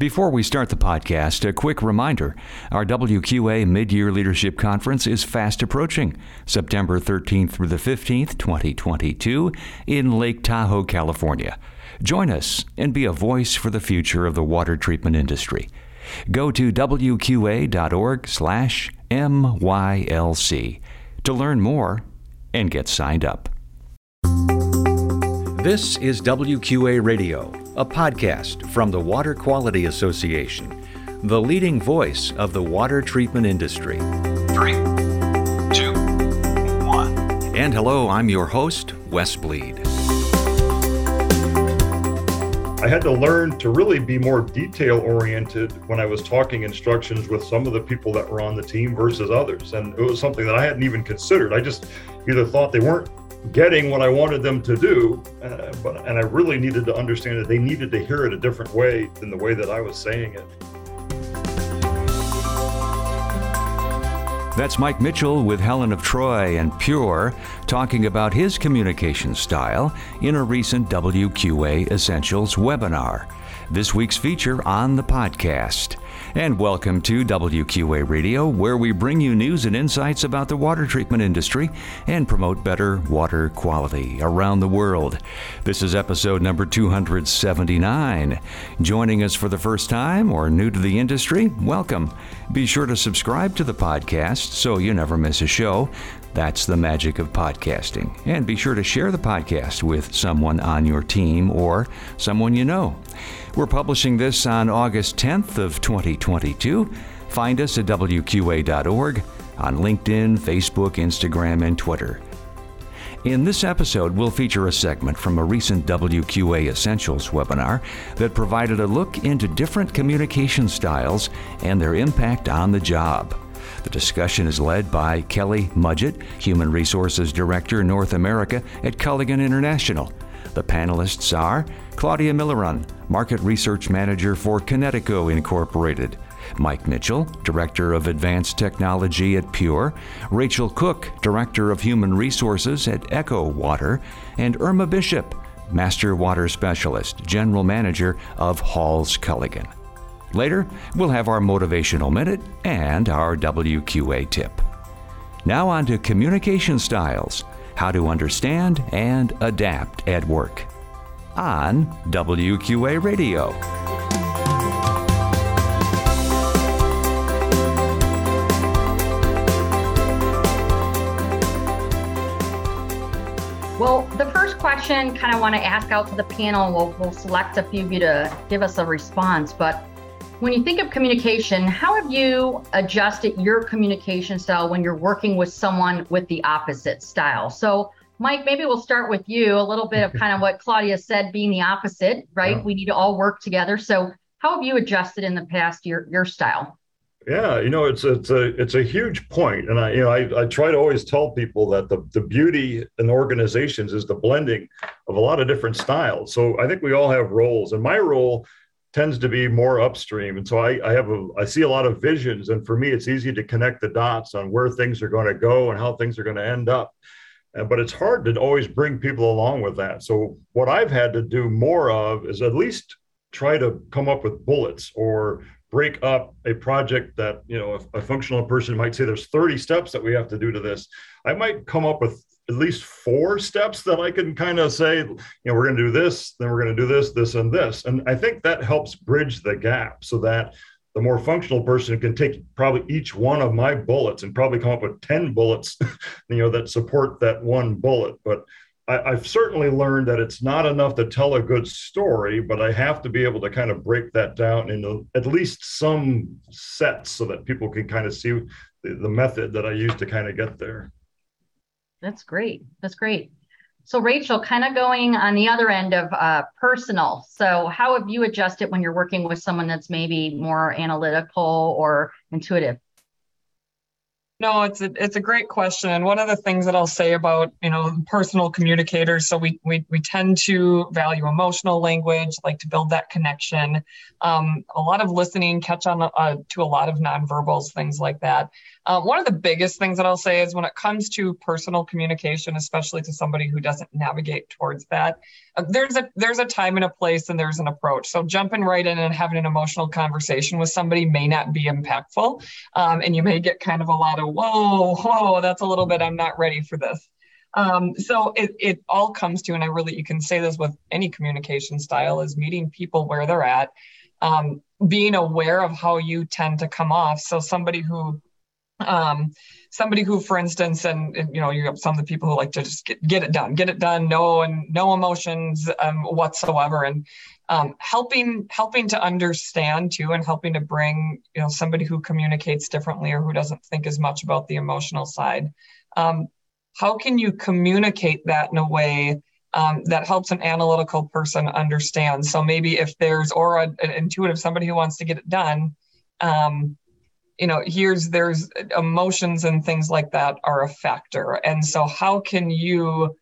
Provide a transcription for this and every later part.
Before we start the podcast, a quick reminder our WQA Mid Year Leadership Conference is fast approaching, September 13th through the 15th, 2022, in Lake Tahoe, California. Join us and be a voice for the future of the water treatment industry. Go to wqa.org/mylc to learn more and get signed up. This is WQA Radio, a podcast from the Water Quality Association, the leading voice of the water treatment industry. Three, two, one. And hello, I'm your host, Wes Bleed. I had to learn to really be more detail oriented when I was talking instructions with some of the people that were on the team versus others. And it was something that I hadn't even considered. I just either thought they weren't getting what I wanted them to do, uh, but and I really needed to understand that they needed to hear it a different way than the way that I was saying it. That's Mike Mitchell with Helen of Troy and PUR talking about his communication style in a recent WQA Essentials webinar. This week's feature on the podcast. And welcome to WQA Radio, where we bring you news and insights about the water treatment industry and promote better water quality around the world. This is episode number 279. Joining us for the first time or new to the industry, welcome. Be sure to subscribe to the podcast so you never miss a show. That's the magic of podcasting. And be sure to share the podcast with someone on your team or someone you know. We're publishing this on August 10th of 2022. Find us at wqa.org on LinkedIn, Facebook, Instagram, and Twitter. In this episode, we'll feature a segment from a recent WQA Essentials webinar that provided a look into different communication styles and their impact on the job. The discussion is led by Kelly Mudgett, Human Resources Director, North America at Culligan International. The panelists are Claudia Millerun, Market Research Manager for Kinetico Incorporated, Mike Mitchell, Director of Advanced Technology at PUR, Rachel Cook, Director of Human Resources at EcoWater, and Irma Bishop, Master Water Specialist, General Manager of Halls Culligan. Later, we'll have our motivational minute and our WQA tip. Now, on to communication styles how to understand and adapt at work. On WQA Radio. Well, the first question kind of want to ask out to the panel. We'll, we'll select a few of you to give us a response. But when you think of communication, how have you adjusted your communication style when you're working with someone with the opposite style? So, Mike, maybe we'll start with you a little bit of kind of what Claudia said being the opposite, right? Yeah. We need to all work together. So, how have you adjusted in the past your your style? Yeah, you know, it's it's a it's a huge point, and I you know I, I try to always tell people that the the beauty in organizations is the blending of a lot of different styles. So I think we all have roles, and my role tends to be more upstream and so I, I have a i see a lot of visions and for me it's easy to connect the dots on where things are going to go and how things are going to end up but it's hard to always bring people along with that so what i've had to do more of is at least try to come up with bullets or break up a project that you know a, a functional person might say there's 30 steps that we have to do to this i might come up with at least four steps that I can kind of say, you know, we're going to do this, then we're going to do this, this, and this. And I think that helps bridge the gap so that the more functional person can take probably each one of my bullets and probably come up with 10 bullets, you know, that support that one bullet. But I, have certainly learned that it's not enough to tell a good story, but I have to be able to kind of break that down into at least some sets so that people can kind of see the, the method that I use to kind of get there. That's great. That's great. So, Rachel, kind of going on the other end of uh, personal. So, how have you adjusted when you're working with someone that's maybe more analytical or intuitive? No, it's a it's a great question. And one of the things that I'll say about you know personal communicators, so we we we tend to value emotional language, like to build that connection. Um, a lot of listening, catch on uh, to a lot of nonverbals, things like that. Uh, one of the biggest things that I'll say is when it comes to personal communication, especially to somebody who doesn't navigate towards that, uh, there's a there's a time and a place and there's an approach so jumping right in and having an emotional conversation with somebody may not be impactful um, and you may get kind of a lot of whoa whoa that's a little bit i'm not ready for this. Um, so it, it all comes to and i really you can say this with any communication style is meeting people where they're at um, being aware of how you tend to come off. So somebody who um, somebody who, for instance, and, and, you know, you have some of the people who like to just get, get it done, get it done, no and no emotions um, whatsoever, and um, helping helping to understand too, and helping to bring you know somebody who communicates differently or who doesn't think as much about the emotional side. Um, how can you communicate that in a way um, that helps an analytical person understand? So maybe if there's or a, an intuitive somebody who wants to get it done. Um, you know here's there's emotions and things like that are a factor. And so how can you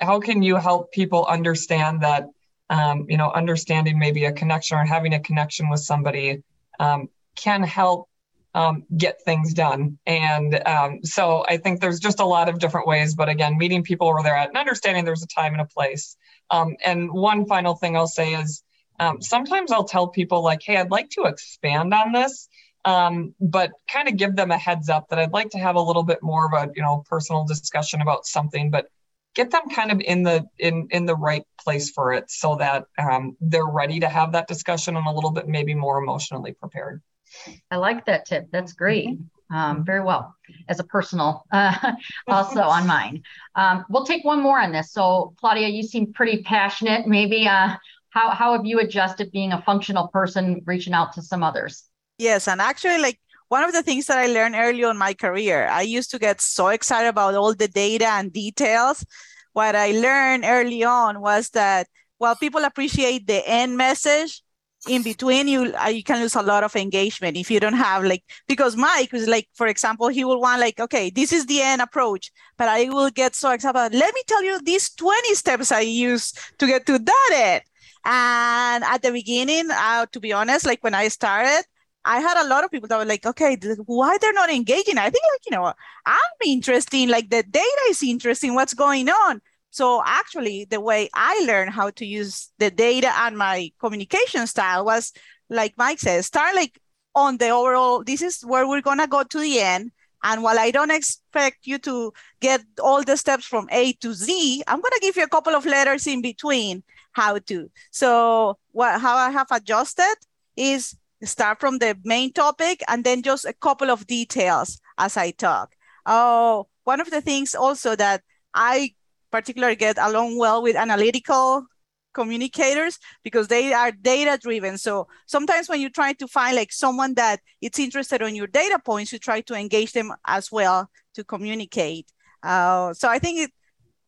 how can you help people understand that um, you know understanding maybe a connection or having a connection with somebody um, can help um, get things done? And um, so i think there's just a lot of different ways but again meeting people where they're at and understanding there's a time and a place. Um, and one final thing i'll say is um, sometimes i'll tell people like hey i'd like to expand on this um, but kind of give them a heads up that I'd like to have a little bit more of a you know personal discussion about something, but get them kind of in the in in the right place for it so that um, they're ready to have that discussion and a little bit maybe more emotionally prepared. I like that tip. That's great. Mm-hmm. Um, very well as a personal uh, also on mine. Um, we'll take one more on this. So Claudia, you seem pretty passionate. Maybe uh, how how have you adjusted being a functional person, reaching out to some others? Yes, and actually, like one of the things that I learned early on my career, I used to get so excited about all the data and details. What I learned early on was that while people appreciate the end message, in between you uh, you can lose a lot of engagement if you don't have like because Mike was like for example he will want like okay this is the end approach but I will get so excited let me tell you these 20 steps I use to get to that end and at the beginning uh, to be honest like when I started I had a lot of people that were like, okay, why they're not engaging? I think like, you know, I'm interesting, like the data is interesting, what's going on. So actually the way I learned how to use the data and my communication style was like Mike says, start like on the overall, this is where we're gonna go to the end. And while I don't expect you to get all the steps from A to Z, I'm gonna give you a couple of letters in between how to. So what how I have adjusted is start from the main topic and then just a couple of details as I talk. Oh, one of the things also that I particularly get along well with analytical communicators because they are data driven. So sometimes when you try to find like someone that it's interested on your data points, you try to engage them as well to communicate. Uh, so I think it,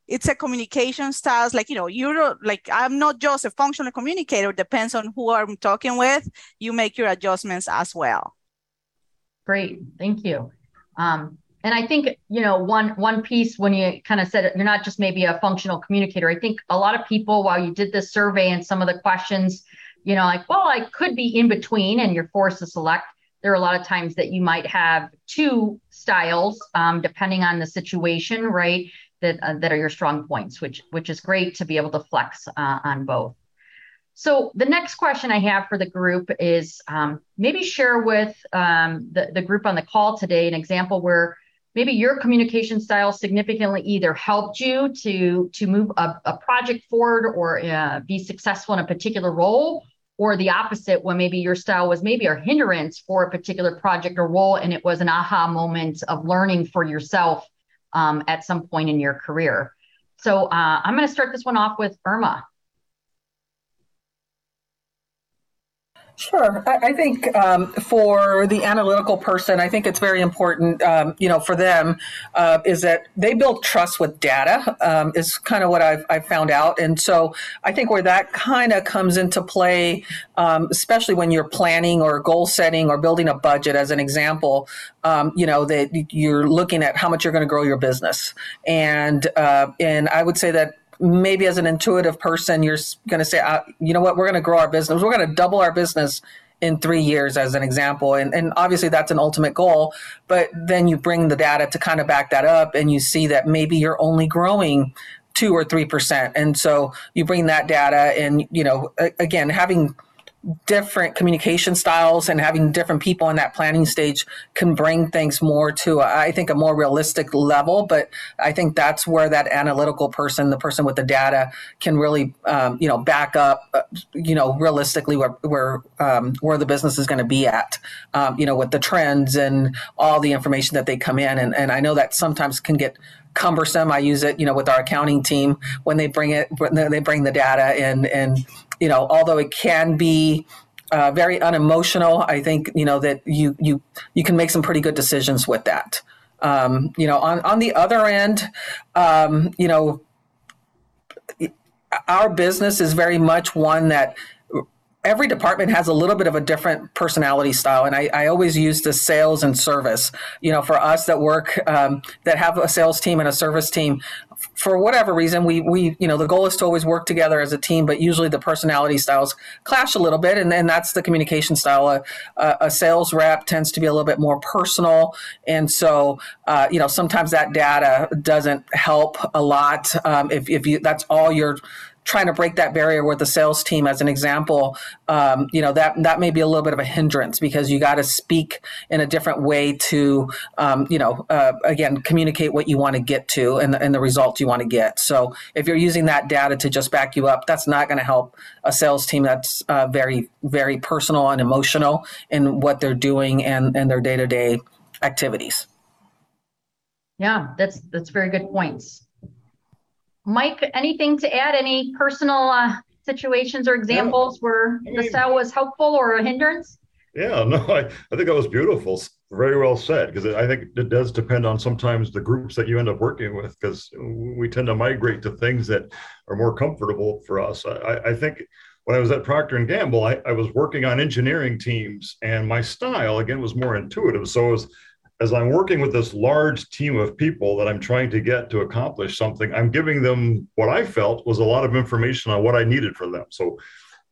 it's a communication styles like you know you're like i'm not just a functional communicator depends on who i'm talking with you make your adjustments as well. Great thank you. Um, and i think you know one one piece when you kind of said you're not just maybe a functional communicator. I think a lot of people while you did this survey and some of the questions you know like well i could be in between and you're forced to select there are a lot of times that you might have two styles um, depending on the situation right that uh, that are your strong points, which which is great to be able to flex uh, on both. So the next question I have for the group is um, maybe share with um, the, the group on the call today an example where maybe your communication style significantly either helped you to to move a, a project forward or uh, be successful in a particular role or the opposite when maybe your style was maybe a hindrance for a particular project or role and it was an aha moment of learning for yourself um, at some point in your career. So uh, I'm going to start this one off with Irma. Sure. I, I think um, for the analytical person, I think it's very important, um, you know, for them uh, is that they build trust with data um, is kind of what I've, I've, found out. And so I think where that kind of comes into play, um, especially when you're planning or goal setting or building a budget, as an example, um, you know, that you're looking at how much you're going to grow your business. And, uh, and I would say that maybe as an intuitive person, you're going to say, uh, you know what, we're going to grow our business. We're going to double our business in three years, as an example. And, and obviously, that's an ultimate goal. But then you bring the data to kind of back that up, and you see that maybe you're only growing two or three percent. And so you bring that data, and you know, again, having different communication styles and having different people in that planning stage can bring things more to I think a more realistic level but I think that's where that analytical person the person with the data can really um, you know back up uh, you know realistically where where um, where the business is going to be at um, you know with the trends and all the information that they come in and, and I know that sometimes can get cumbersome. I use it, you know, with our accounting team when they bring it, when they bring the data and, and, you know, although it can be uh, very unemotional, I think, you know, that you, you, you can make some pretty good decisions with that. Um, you know, on, on the other end, um, you know, our business is very much one that every department has a little bit of a different personality style and i, I always use the sales and service you know for us that work um, that have a sales team and a service team for whatever reason we we you know the goal is to always work together as a team but usually the personality styles clash a little bit and then that's the communication style. A, a, sales rep tends to be a little bit more personal and so uh, you know sometimes that data doesn't help a lot. Um, if, if you that's all you're trying to break that barrier with the sales team as an example um, you know that that may be a little bit of a hindrance because you got to speak in a different way to um, you know uh, again communicate what you want to get to and the, and the results you want to get. So if you're using that data to just back you up that's not going to help a sales team that's uh, very very personal and emotional in what they're doing and and their day-to-day activities. Yeah that's that's very good points Mike, anything to add? Any personal uh, situations or examples yeah. where I mean, the cell was helpful or a hindrance? Yeah, no, I, I think that was beautiful. Very well said, because I think it does depend on sometimes the groups that you end up working with, because we tend to migrate to things that are more comfortable for us. I, I think when I was at Procter and Gamble, I, I was working on engineering teams, and my style again was more intuitive. So it was as I'm working with this large team of people that I'm trying to get to accomplish something, I'm giving them what I felt was a lot of information on what I needed from them. So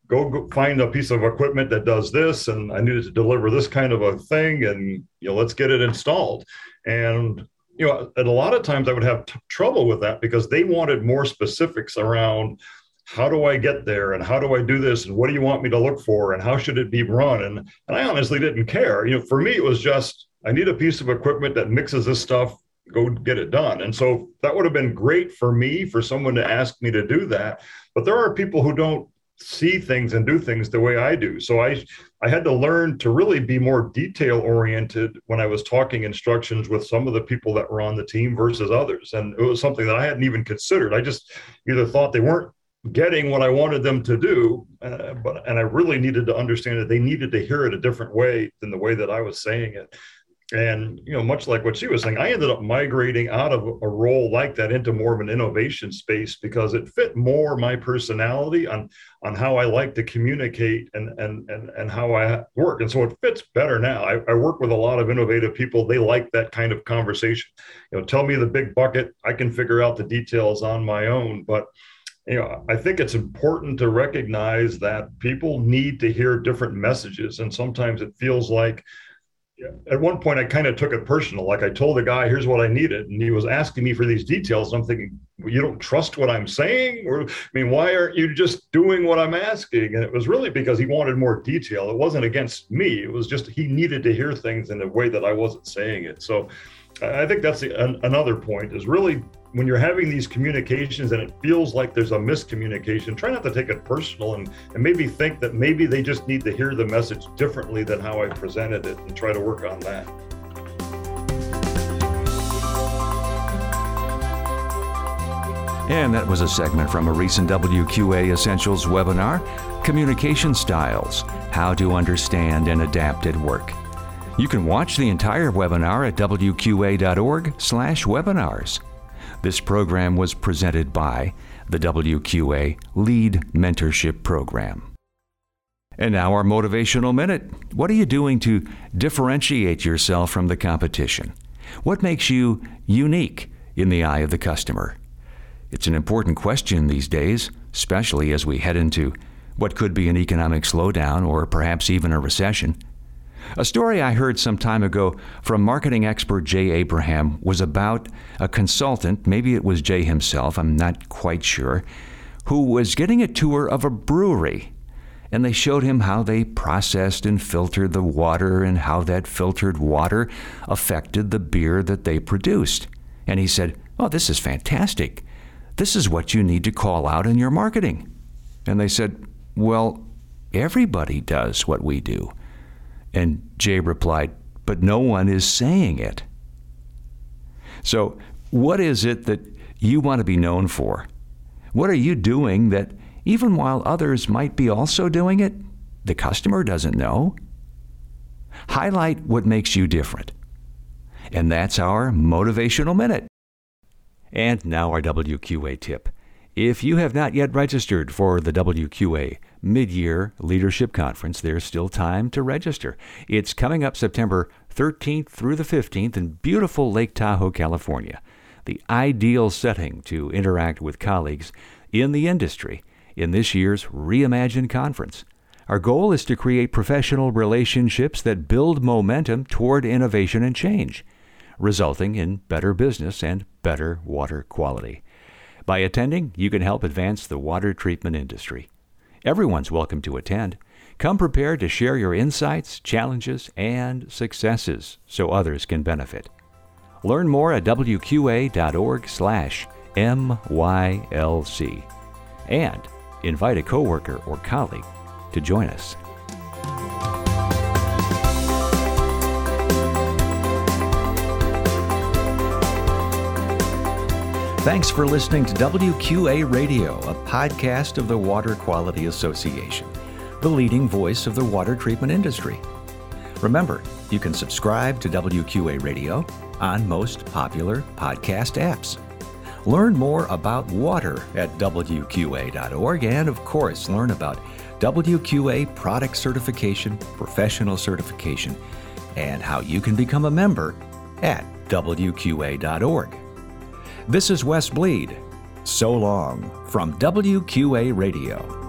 go, go find a piece of equipment that does this, and I needed to deliver this kind of a thing, and you know, let's get it installed. And you know, and a lot of times I would have t- trouble with that because they wanted more specifics around how do I get there and how do I do this and what do you want me to look for and how should it be run and and I honestly didn't care. You know, for me it was just I need a piece of equipment that mixes this stuff, go get it done. And so that would have been great for me, for someone to ask me to do that. But there are people who don't see things and do things the way I do. So I I had to learn to really be more detail oriented when I was talking instructions with some of the people that were on the team versus others. And it was something that I hadn't even considered. I just either thought they weren't getting what I wanted them to do, uh, but and I really needed to understand that they needed to hear it a different way than the way that I was saying it. And you know much like what she was saying i ended up migrating out of a role like that into more of an innovation space because it fit more my personality on on how i like to communicate and and and, and how i work. And so it fits better now. I, I work with a lot of innovative people. They like that kind of conversation. You know tell me the big bucket. I can figure out the details on my own but you know, I think it's important to recognize that people need to hear different messages. And sometimes it feels like. At one point, I kind of took it personal. Like I told the guy, "Here's what I needed," and he was asking me for these details. I'm thinking, well, "You don't trust what I'm saying?" Or, I mean, why aren't you just doing what I'm asking? And it was really because he wanted more detail. It wasn't against me. It was just he needed to hear things in a way that I wasn't saying it. So, I think that's the, an, another point. Is really when you're having these communications and it feels like there's a miscommunication, try not to take it personal and, and maybe think that maybe they just need to hear the message differently than how I presented it and try to work on that. And that was a segment from a recent WQA Essentials webinar Communication Styles How to Understand and Adapt at Work. You can watch the entire webinar at wqa.org/slash webinars. This program was presented by the WQA Lead Mentorship Program. And now, our motivational minute. What are you doing to differentiate yourself from the competition? What makes you unique in the eye of the customer? It's an important question these days, especially as we head into what could be an economic slowdown or perhaps even a recession. A story I heard some time ago from marketing expert Jay Abraham was about a consultant, maybe it was Jay himself, I'm not quite sure, who was getting a tour of a brewery. And they showed him how they processed and filtered the water and how that filtered water affected the beer that they produced. And he said, Oh, this is fantastic. This is what you need to call out in your marketing. And they said, Well, everybody does what we do. And Jay replied, But no one is saying it. So, what is it that you want to be known for? What are you doing that, even while others might be also doing it, the customer doesn't know? Highlight what makes you different. And that's our motivational minute. And now our WQA tip. If you have not yet registered for the WQA Mid Year Leadership Conference, there's still time to register. It's coming up September 13th through the 15th in beautiful Lake Tahoe, California. The ideal setting to interact with colleagues in the industry in this year's Reimagine Conference. Our goal is to create professional relationships that build momentum toward innovation and change, resulting in better business and better water quality. By attending, you can help advance the water treatment industry. Everyone's welcome to attend. Come prepared to share your insights, challenges, and successes so others can benefit. Learn more at wqa.org/mylc and invite a coworker or colleague to join us. Thanks for listening to WQA Radio, a podcast of the Water Quality Association, the leading voice of the water treatment industry. Remember, you can subscribe to WQA Radio on most popular podcast apps. Learn more about water at WQA.org and, of course, learn about WQA product certification, professional certification, and how you can become a member at WQA.org. This is Wes Bleed. So long from WQA Radio.